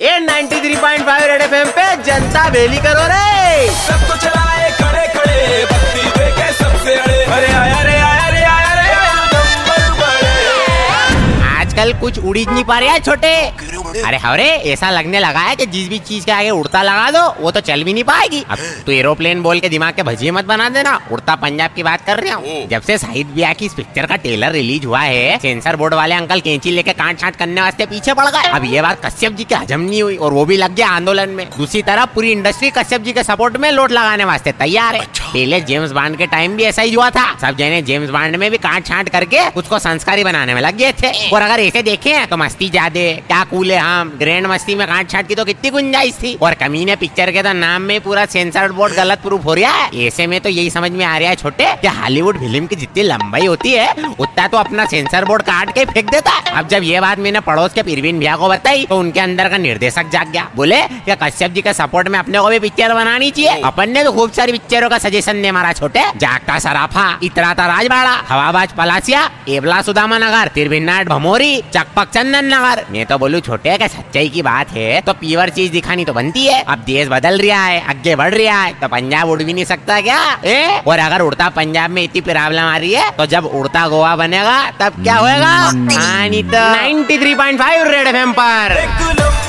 ए 93.5 red F M पे जनता बेली करो रे। सबको चलाए आजकल कुछ उड़ी नहीं पा रहे हैं छोटे। अरे हवरे ऐसा लगने लगा है कि जिस भी चीज़ के आगे उड़ता लगा दो वो तो चल भी नहीं पाएगी। अब तू एरोप्लेन बोल के दिमाग के भजिए मत बना देना। उड़ता पंजाब की बात कर रहा हूँ? जब से शाहिद बिया की इस पिक्चर का टेलर रिलीज़ हुआ है सेंसर बोर्ड वाले अंकल कैंची लेके काट छाट करने वास्ते पीछे पड़ गए। अब ये बात कश्यप जी के हजम नहीं हुई और वो भी लग गया आंदोलन में। दूसरी तरफ़ पूरी इंडस्ट्री कश्यप जी के सपोर्ट में लोट लगाने वास्ते तैयार है। पहले जेम्स बांड के टाइम भी ऐसा ही हुआ था। सब जने जेम्स बांड में भी काट छाट करके उसको संस्कारी बनाने में लग गए थे। और अगर ऐसे देखे तो मस्ती ज़्यादा। क्या कूल है हम? ग्रैंड मस्ती में काट छाट की तो कितनी गुंजाइश थी। और कमीने पिक्चर के तो नाम में पूरा सेंसर बोर्ड गलत प्रूफ हो रहा है। ऐसे में तो यही समझ में आ रहा है छोटे, कि हॉलीवुड फ़िल्म की जितनी लंबाई होती है, उतना तो अपना सेंसर बोर्ड काट के फेंक देता है। अब जब ये बात मैंने पड़ोस के पीरवीन भैया को बताई तो उनके अंदर का निर्देशक जाग गया। बोले कि कश्यप जी के सपोर्ट में अपने को भी पिक्चर बनानी चाहिए। अपन ने तो खूब सारी पिक्चरों का सजेशन दे मारा छोटे। जागता सराफा, इतराता राजबाड़ा, हवाबाज पलासिया, एबला सुदामा नगर तिरभिन्नाट भमोरी चकपक चंदन नगर। मैं तो बोलू छोटे का सच्चाई की बात है तो पीवर चीज़ दिखानी तो बनती है। अब देश बदल रहा है आगे बढ़ रहा है तो पंजाब उड़ भी नहीं सकता क्या? ए? और अगर उड़ता पंजाब में इतनी प्रॉब्लम आ रही है तो जब उड़ता गोवा बनेगा तब क्या होगा ninety three point five Red FM पर।